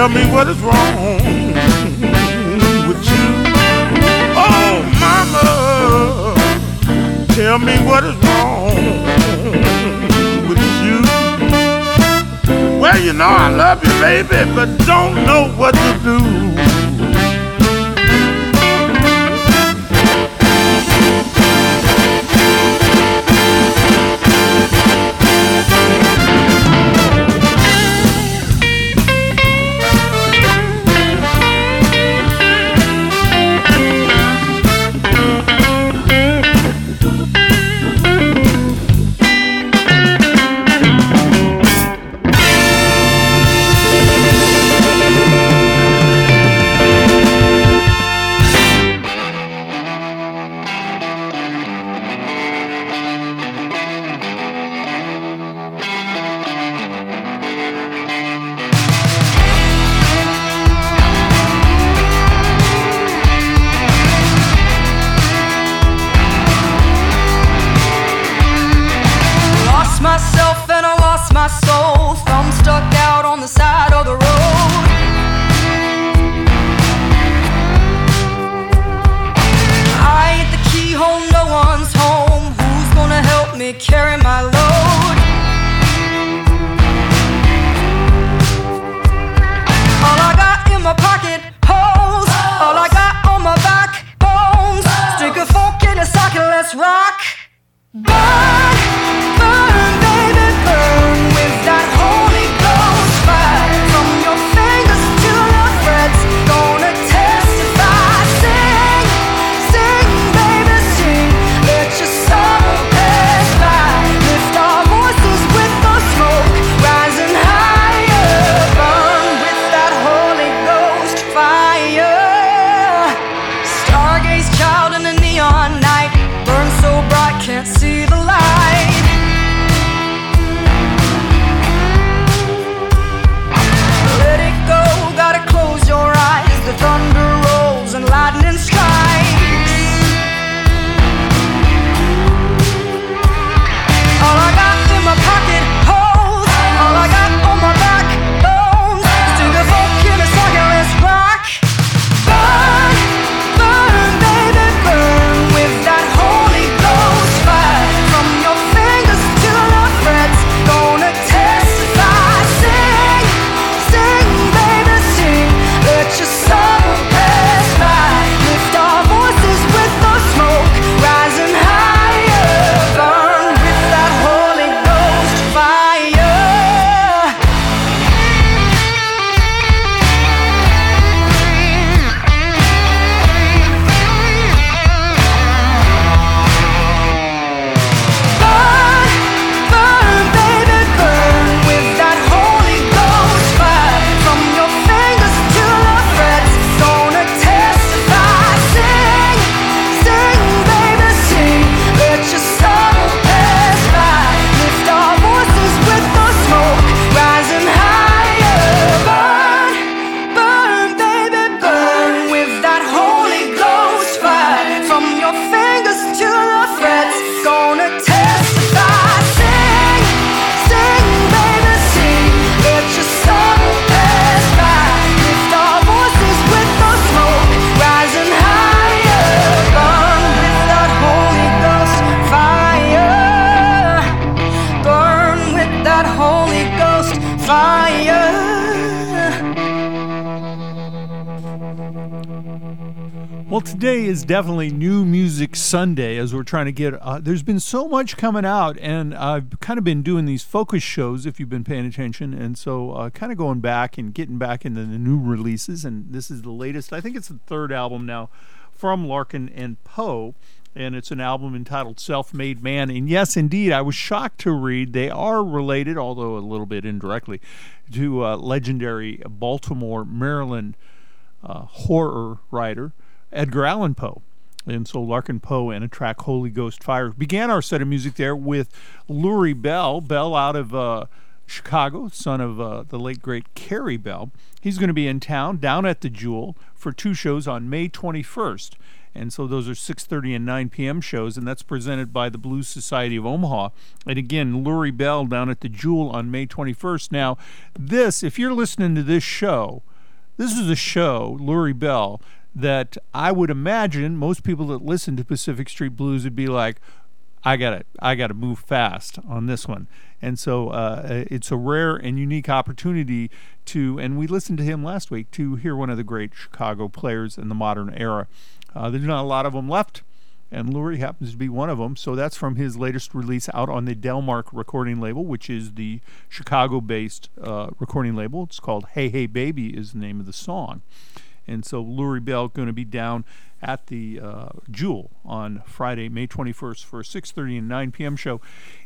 tell me what is wrong with you. Oh, mama, tell me what is wrong with you. Well, you know I love you, baby, but don't know what to do. Definitely New Music Sunday as we're trying to get. Uh, there's been so much coming out, and I've kind of been doing these focus shows if you've been paying attention, and so uh, kind of going back and getting back into the new releases. And this is the latest. I think it's the third album now from Larkin and Poe, and it's an album entitled Self Made Man. And yes, indeed, I was shocked to read they are related, although a little bit indirectly, to uh, legendary Baltimore, Maryland uh, horror writer. Edgar Allan Poe. And so Larkin Poe and a track Holy Ghost Fire began our set of music there with Lurrie Bell, Bell out of uh, Chicago, son of uh, the late great Carey Bell. He's going to be in town down at the Jewel for two shows on May 21st. And so those are 6:30 and 9 p.m. shows, and that's presented by the Blues Society of Omaha. And again, Lurrie Bell down at the Jewel on May 21st. Now, this, if you're listening to this show, this is a show, Lurrie Bell, that I would imagine most people that listen to Pacific Street Blues would be like, I got it. I got to move fast on this one. And so uh, it's a rare and unique opportunity to, and we listened to him last week, to hear one of the great Chicago players in the modern era. Uh, there's not a lot of them left, and Lurrie happens to be one of them. So that's from his latest release out on the Delmark recording label, which is the Chicago based uh, recording label. It's called Hey Hey Baby, is the name of the song. And so Lurrie Bell going to be down at the uh, Jewel on Friday, May 21st for a 6:30 and 9 p.m. show.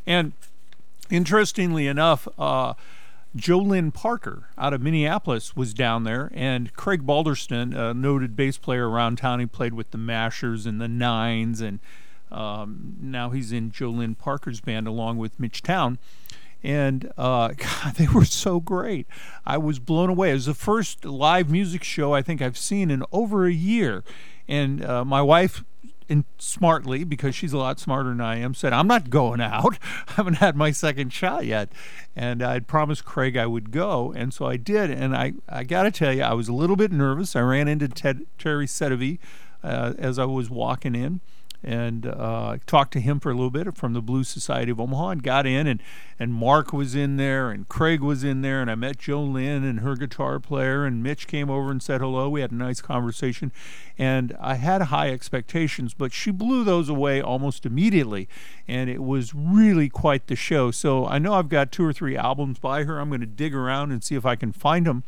And interestingly enough, uh, Joyann Parker out of Minneapolis was down there, and Craig Balderston, a noted bass player around town, he played with the Mashers and the Nines, and um, now he's in Joyann Parker's band along with Mitch Town and uh, God, they were so great. I was blown away. It was the first live music show I think I've seen in over a year, and uh, my wife. Smartly, because she's a lot smarter than I am, said, I'm not going out. I haven't had my second shot yet. And I'd promised Craig I would go. And so I did. And I, I got to tell you, I was a little bit nervous. I ran into Ted, Terry Setovey uh, as I was walking in and uh, talked to him for a little bit from the Blues Society of Omaha and got in and and Mark was in there and Craig was in there and I met Joyann and her guitar player and Mitch came over and said hello. We had a nice conversation and I had high expectations, but she blew those away almost immediately and it was really quite the show. So I know I've got two or three albums by her. I'm going to dig around and see if I can find them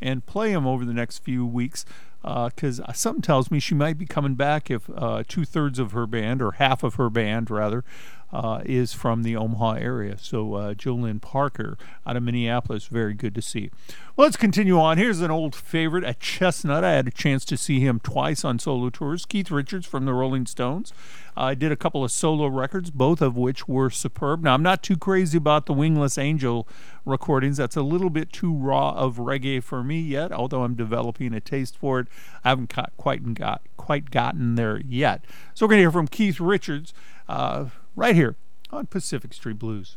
and play them over the next few weeks because uh, something tells me she might be coming back if uh, two thirds of her band, or half of her band rather, uh, is from the Omaha area. So uh, Joyann Parker out of Minneapolis, very good to see. Well, let's continue on. Here's an old favorite at Chestnut. I had a chance to see him twice on solo tours. Keith Richards from the Rolling Stones. I did a couple of solo records, both of which were superb. Now, I'm not too crazy about the Wingless Angel recordings. That's a little bit too raw of reggae for me yet, although I'm developing a taste for it. I haven't quite got quite gotten there yet. So we're going to hear from Keith Richards uh, right here on Pacific Street Blues.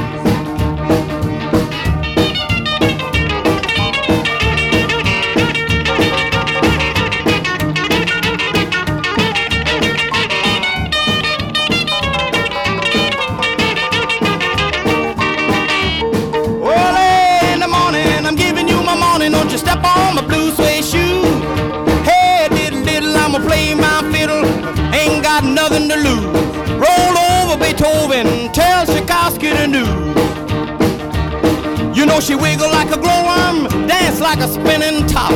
She wiggle like a glowworm, dance like a spinning top.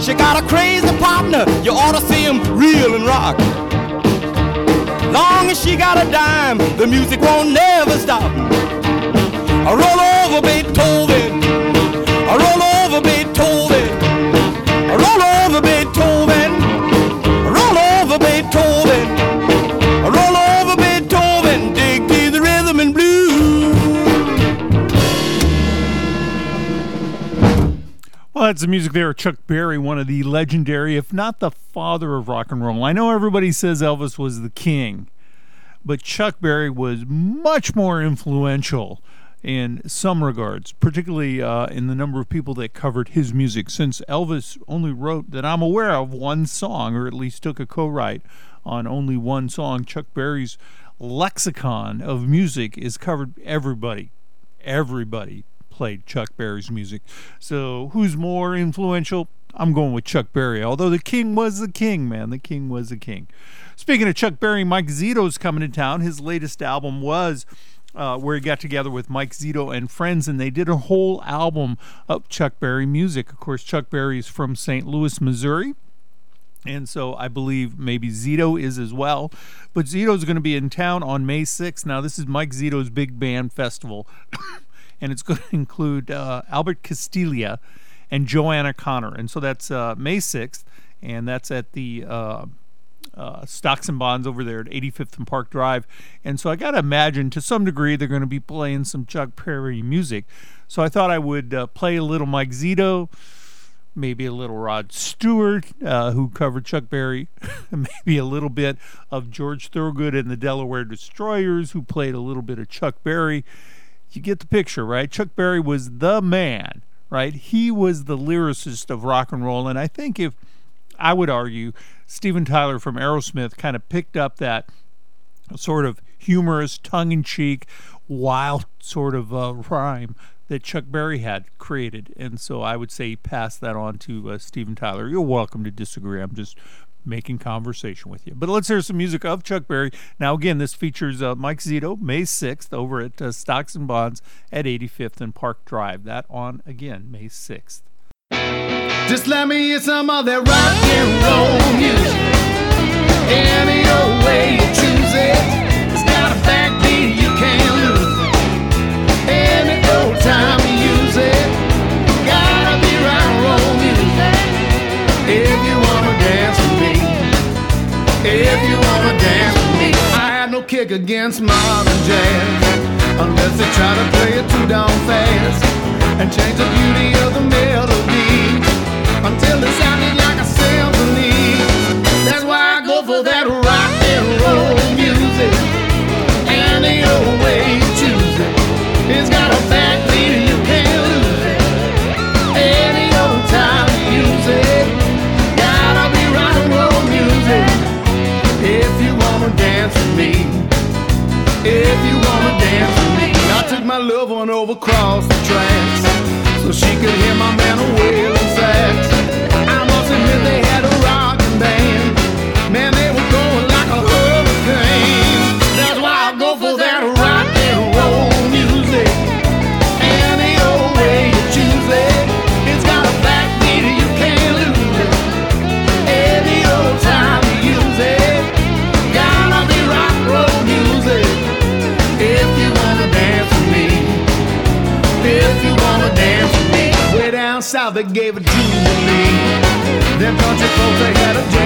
She got a crazy partner, you ought to see him reel and rock. Long as she got a dime, the music won't never stop. Roll over Beethoven. That's the music there Chuck Berry, one of the legendary, if not the father of rock and roll. I know everybody says Elvis was the king, but Chuck Berry was much more influential in some regards, particularly uh, in the number of people that covered his music, since Elvis only wrote, that I'm aware of, one song, or at least took a co write on only one song. Chuck Berry's lexicon of music is covered everybody. Everybody played Chuck Berry's music. So who's more influential? I'm going with Chuck Berry. Although the king was the king, man. The king was the king. Speaking of Chuck Berry, Mike Zito's coming to town. His latest album was uh, where he got together with Mike Zito and friends, and they did a whole album of Chuck Berry music. Of course, Chuck Berry is from St. Louis, Missouri. And so I believe maybe Zito is as well. But Zito's going to be in town on May 6th. Now, this is Mike Zito's big band festival. and it's going to include uh, Albert Castiglia and Joanna Connor. And so that's uh, May 6th. And that's at the uh, uh, Stocks and Bonds over there at 85th and Park Drive. And so I got to imagine to some degree they're going to be playing some Chuck Berry music. So I thought I would uh, play a little Mike Zito maybe a little Rod Stewart, uh, who covered Chuck Berry, maybe a little bit of George Thorogood and the Delaware Destroyers, who played a little bit of Chuck Berry. You get the picture, right? Chuck Berry was the man, right? He was the lyricist of rock and roll. And I think if I would argue Steven Tyler from Aerosmith kind of picked up that sort of humorous, tongue in cheek, wild sort of uh, rhyme that Chuck Berry had created. And so I would say pass that on to uh, Steven Tyler. You're welcome to disagree. I'm just making conversation with you. But let's hear some music of Chuck Berry. Now, again, this features uh, Mike Zito, May 6th, over at uh, Stocks and Bonds at 85th and Park Drive. That on, again, May 6th. Just let me hear some of that rock and roll music. Any old way you choose it, a you can't lose. Any old time you use it, if you wanna dance with me, I had no kick against modern jazz, unless they try to play it too down fast and change the beauty of the melody. Until it going over across the tracks so she could hear my man a wailing sax. they gave it to me. Their country folks, they had a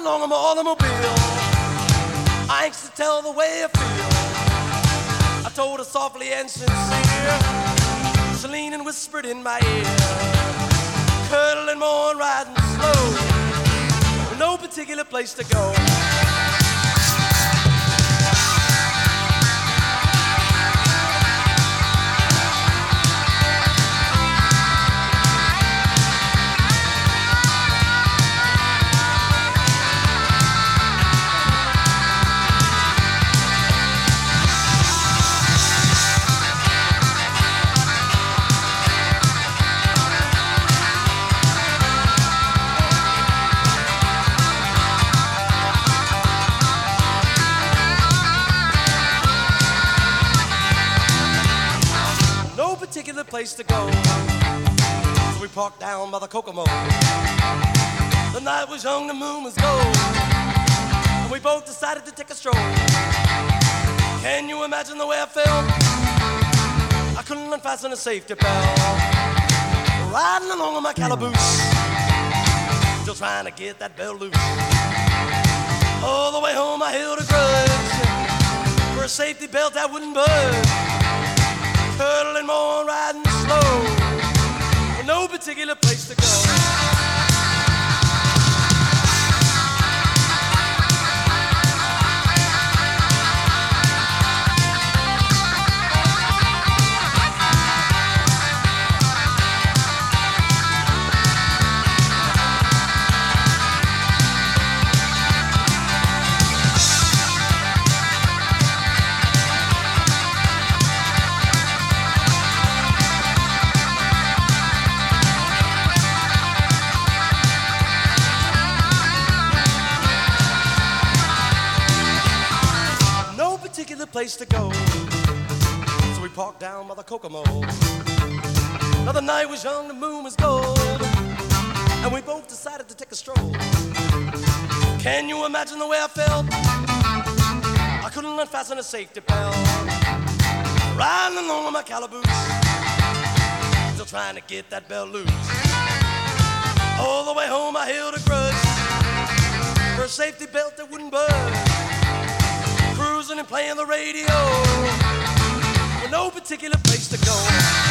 along on my automobile. I anxious to tell the way I feel. I told her softly and sincere. Celine and whispered in my ear. Cuddling more and riding slow. With no particular place to go. Place to go. So we parked down by the Kokomo. The night was young, the moon was gold. And we both decided to take a stroll. Can you imagine the way I felt? I couldn't unfasten a safety belt. Riding along on my calaboose. Still trying to get that belt loose. All the way home I held a grudge. For a safety belt that wouldn't budge cuddling more, riding no particular place to go. Place to go. So we parked down by the Kokomo. Now the night was young, the moon was gold. And we both decided to take a stroll. Can you imagine the way I felt? I couldn't unfasten a safety belt. Riding along with my calaboose. Still trying to get that belt loose. All the way home I held a grudge. For a safety belt that wouldn't budge and playing the radio with no particular place to go.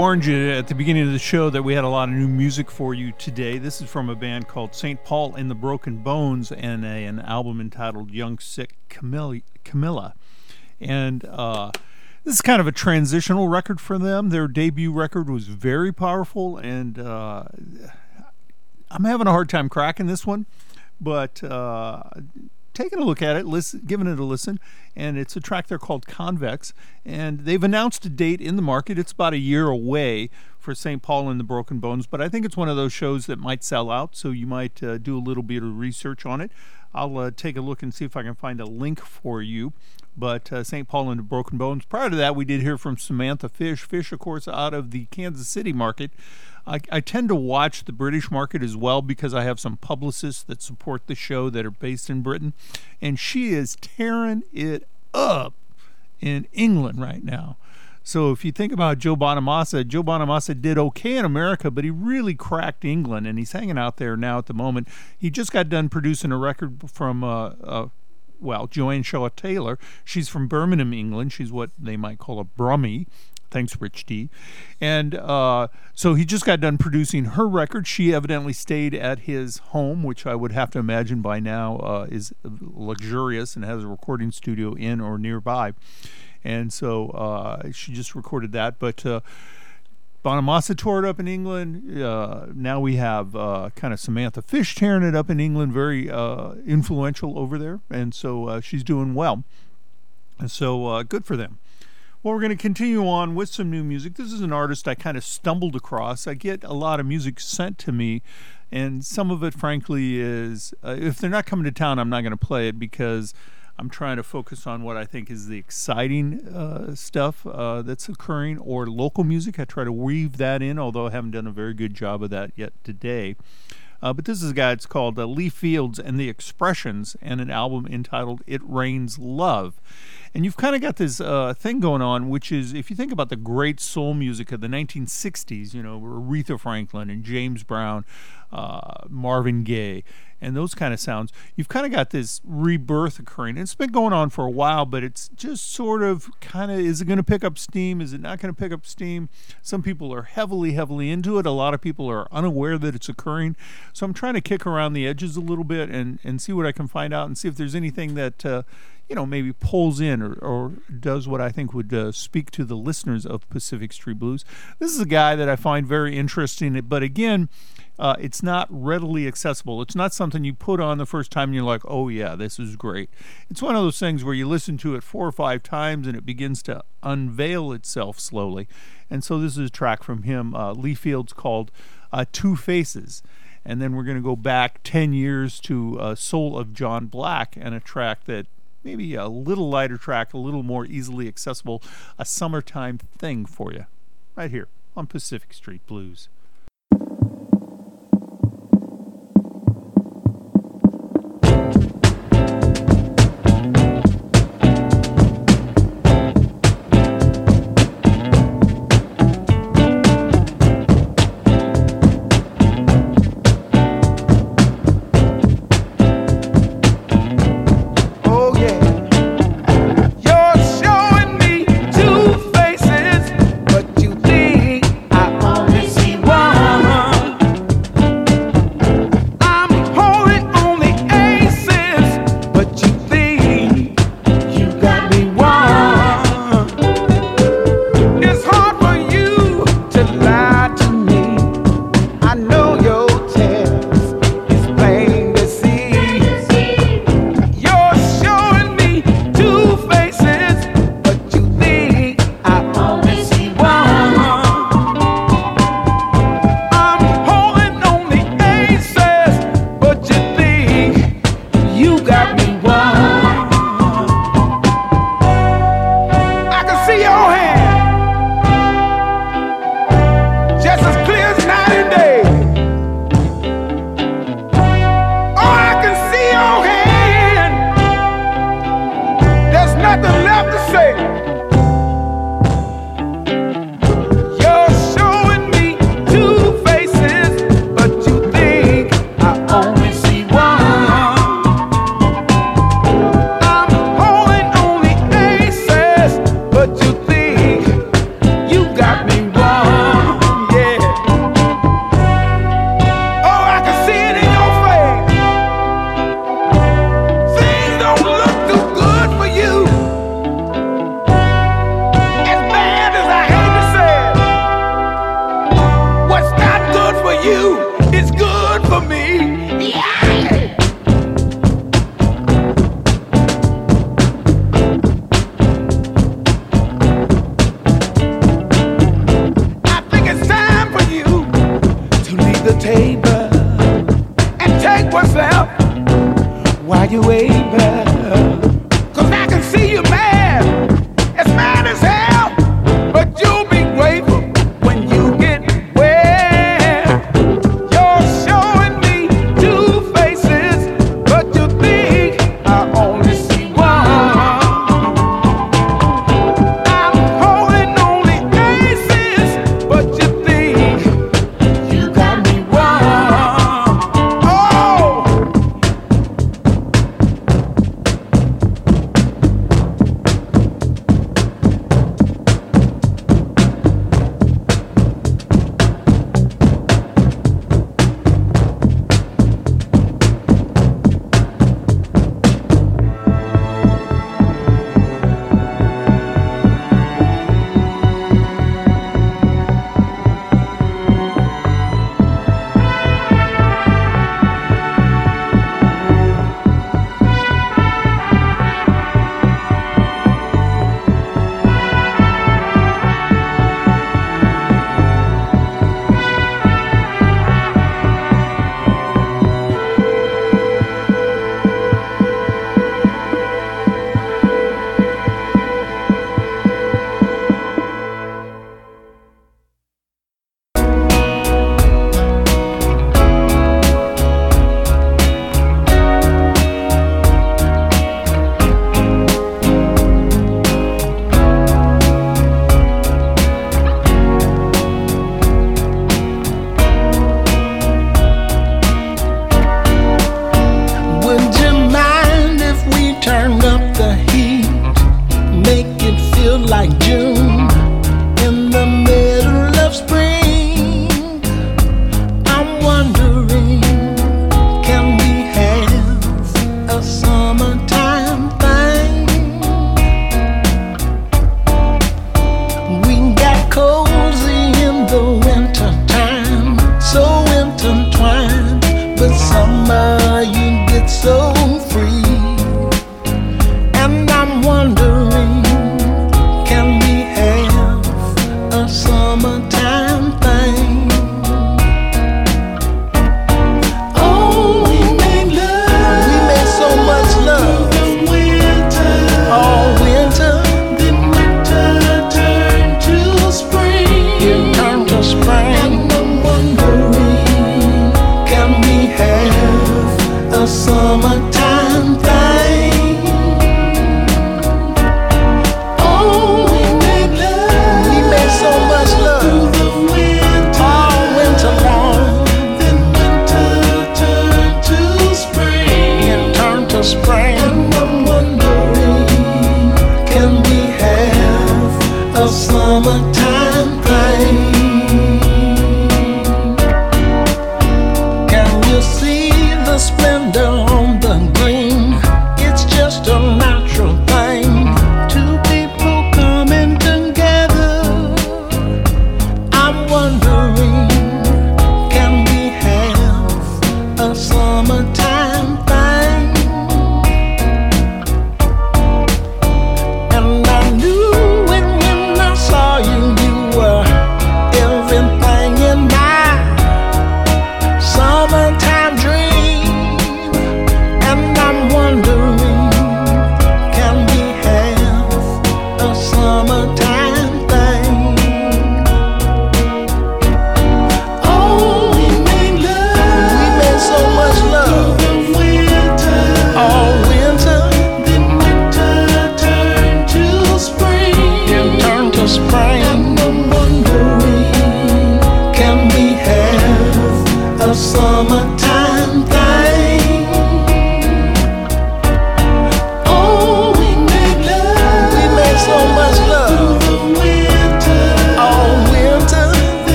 Warned you at the beginning of the show that we had a lot of new music for you today. This is from a band called St. Paul and the Broken Bones and a, an album entitled Young Sick Camellia. Camellia. And uh, this is kind of a transitional record for them. Their debut record was very powerful, and uh, I'm having a hard time cracking this one, but uh, taking a look at it, listen, giving it a listen, and it's a track there called Convex, and they've announced a date in the market. It's about a year away for St. Paul and the Broken Bones, but I think it's one of those shows that might sell out, so you might uh, do a little bit of research on it. I'll uh, take a look and see if I can find a link for you. But uh, St. Paul and the Broken Bones. Prior to that, we did hear from Samantha Fish. Fish, of course, out of the Kansas City market. I, I tend to watch the British market as well because I have some publicists that support the show that are based in Britain. And she is tearing it up in England right now. So if you think about Joe Bonamassa, Joe Bonamassa did okay in America, but he really cracked England, and he's hanging out there now at the moment. He just got done producing a record from, uh, uh, well, Joanne Shaw Taylor. She's from Birmingham, England. She's what they might call a brummie. Thanks, Rich D. And uh, so he just got done producing her record. She evidently stayed at his home, which I would have to imagine by now uh, is luxurious and has a recording studio in or nearby. And so uh, she just recorded that. But uh, Bonamassa tore it up in England. Uh, now we have uh, kind of Samantha Fish tearing it up in England, very uh, influential over there. And so uh, she's doing well. And so uh, good for them. Well, we're going to continue on with some new music. This is an artist I kind of stumbled across. I get a lot of music sent to me, and some of it, frankly, is uh, if they're not coming to town, I'm not going to play it because I'm trying to focus on what I think is the exciting uh, stuff uh, that's occurring or local music. I try to weave that in, although I haven't done a very good job of that yet today. Uh, but this is a guy, it's called uh, Lee Fields and the Expressions, and an album entitled It Rains Love. And you've kind of got this uh, thing going on, which is if you think about the great soul music of the 1960s, you know, Aretha Franklin and James Brown, uh, Marvin Gaye, and those kind of sounds, you've kind of got this rebirth occurring. It's been going on for a while, but it's just sort of kind of is it going to pick up steam? Is it not going to pick up steam? Some people are heavily, heavily into it. A lot of people are unaware that it's occurring. So I'm trying to kick around the edges a little bit and, and see what I can find out and see if there's anything that. Uh, you know, maybe pulls in or, or does what I think would uh, speak to the listeners of Pacific Street Blues. This is a guy that I find very interesting, but again, uh, it's not readily accessible. It's not something you put on the first time and you're like, oh, yeah, this is great. It's one of those things where you listen to it four or five times and it begins to unveil itself slowly. And so this is a track from him, uh, Lee Fields, called uh, Two Faces. And then we're going to go back 10 years to uh, Soul of John Black and a track that maybe a little lighter track, a little more easily accessible, a summertime thing for you, right here on Pacific Street Blues.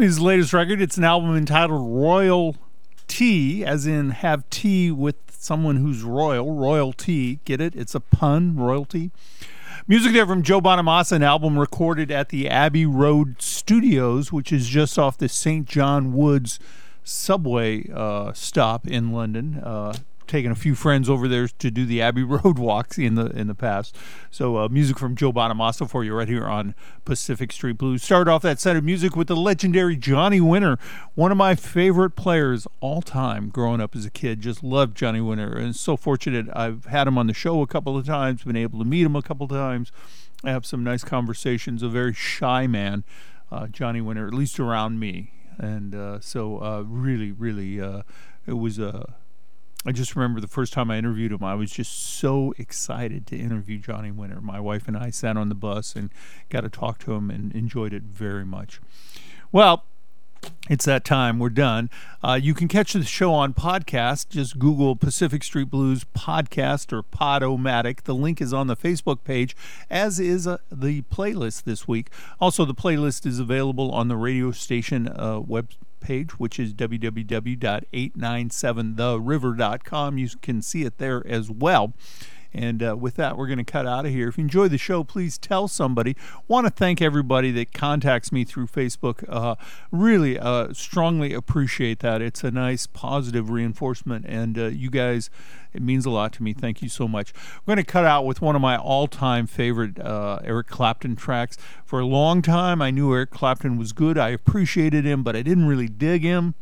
His latest record, it's an album entitled Royal Tea, as in have tea with someone who's royal. Royalty, get it? It's a pun, royalty. Music there from Joe Bonamassa, an album recorded at the Abbey Road Studios, which is just off the St. John Woods subway uh, stop in London. Uh, taken a few friends over there to do the Abbey Road walks in the in the past. So uh, music from Joe Bonamassa for you right here on Pacific Street Blues. Start off that set of music with the legendary Johnny Winter, one of my favorite players all time. Growing up as a kid, just loved Johnny Winter, and so fortunate I've had him on the show a couple of times, been able to meet him a couple of times. I have some nice conversations. A very shy man, uh, Johnny Winter, at least around me, and uh, so uh, really, really, uh, it was a I just remember the first time I interviewed him, I was just so excited to interview Johnny Winter. My wife and I sat on the bus and got to talk to him and enjoyed it very much. Well, It's that time. We're done. Uh, you can catch the show on podcast. Just Google Pacific Street Blues Podcast or Podomatic. The link is on the Facebook page, as is uh, the playlist this week. Also, the playlist is available on the radio station uh, web page, which is www.897theriver.com. You can see it there as well. And uh, with that, we're going to cut out of here. If you enjoy the show, please tell somebody. Want to thank everybody that contacts me through Facebook. Uh, really uh, strongly appreciate that. It's a nice positive reinforcement, and uh, you guys, it means a lot to me. Thank you so much. We're going to cut out with one of my all-time favorite uh, Eric Clapton tracks. For a long time, I knew Eric Clapton was good. I appreciated him, but I didn't really dig him.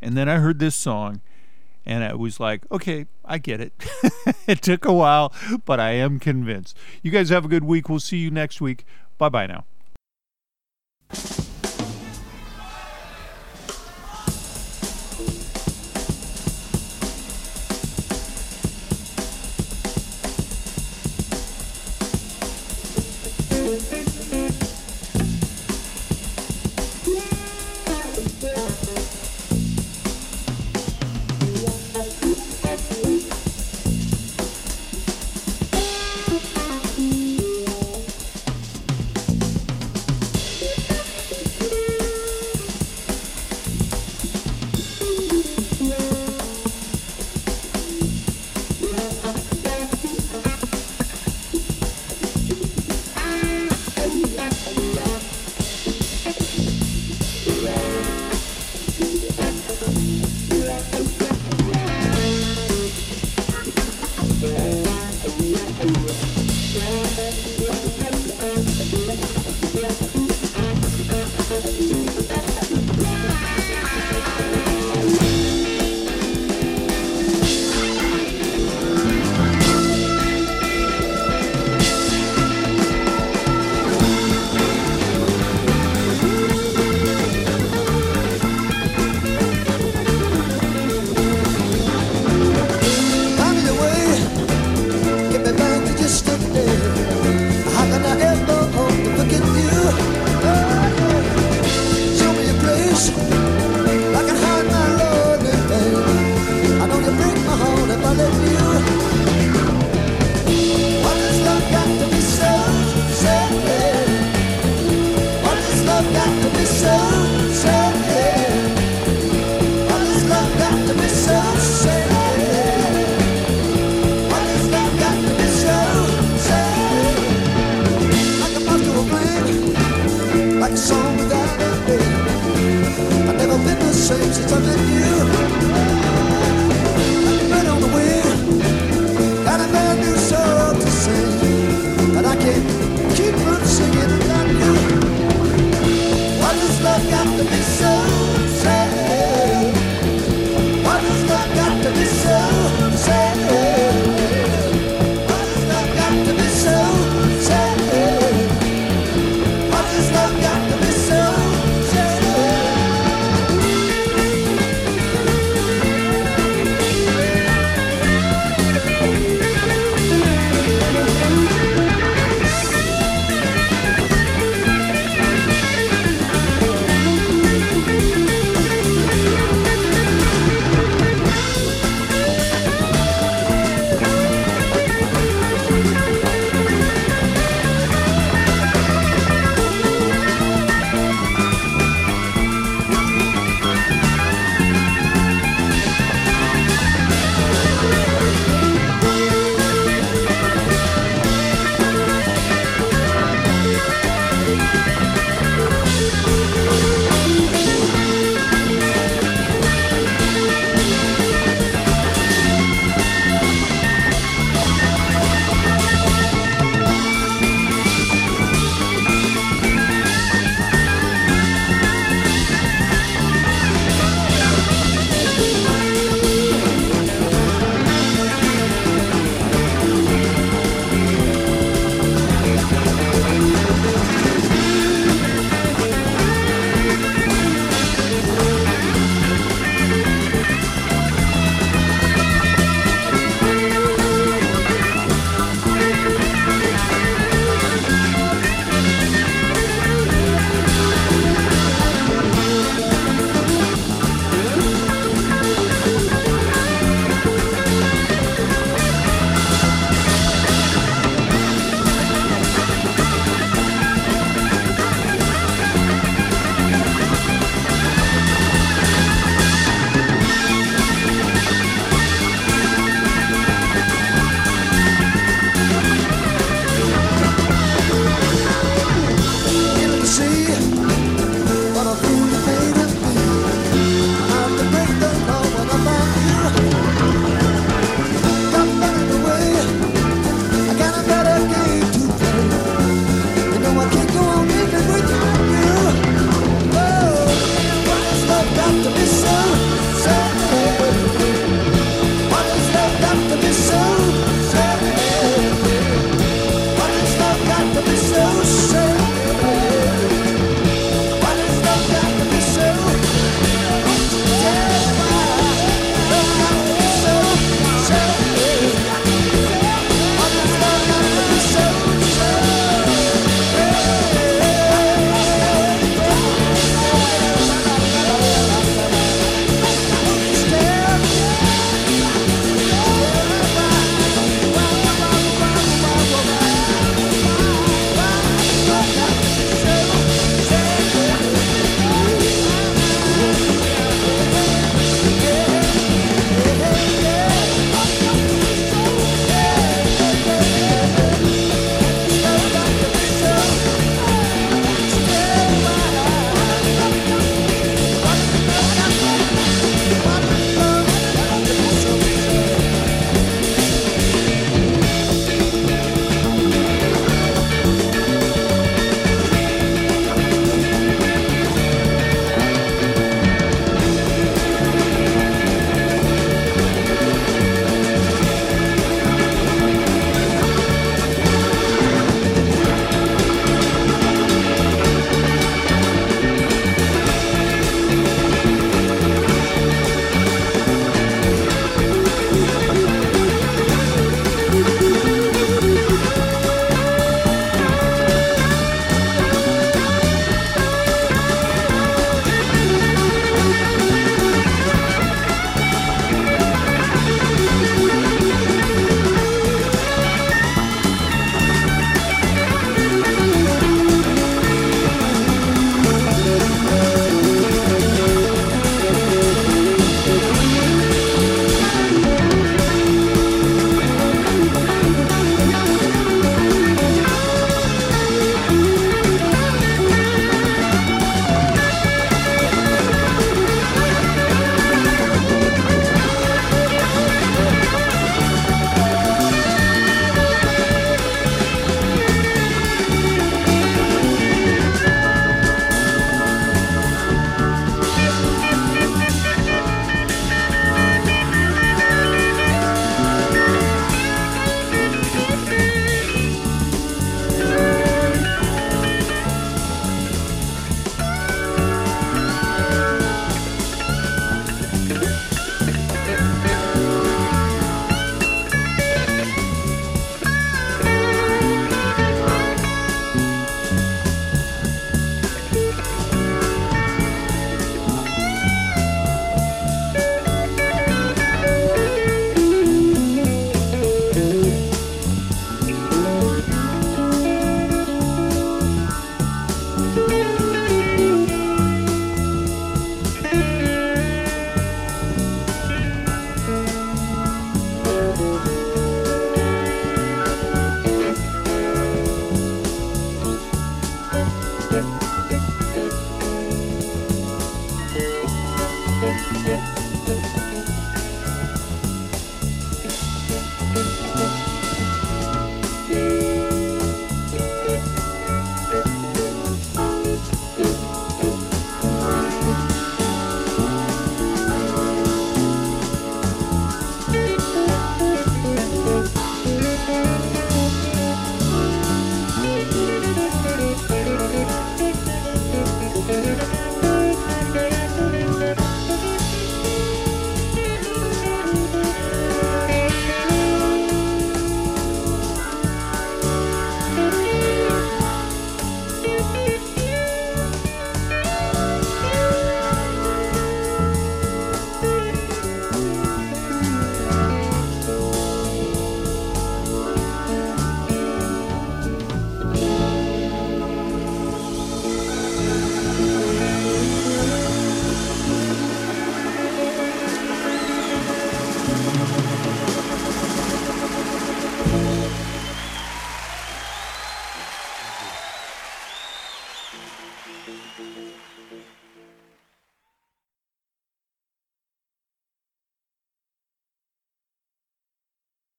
And then I heard this song and I was like, okay, I get it. it took a while, but I am convinced. You guys have a good week. We'll see you next week. Bye bye now.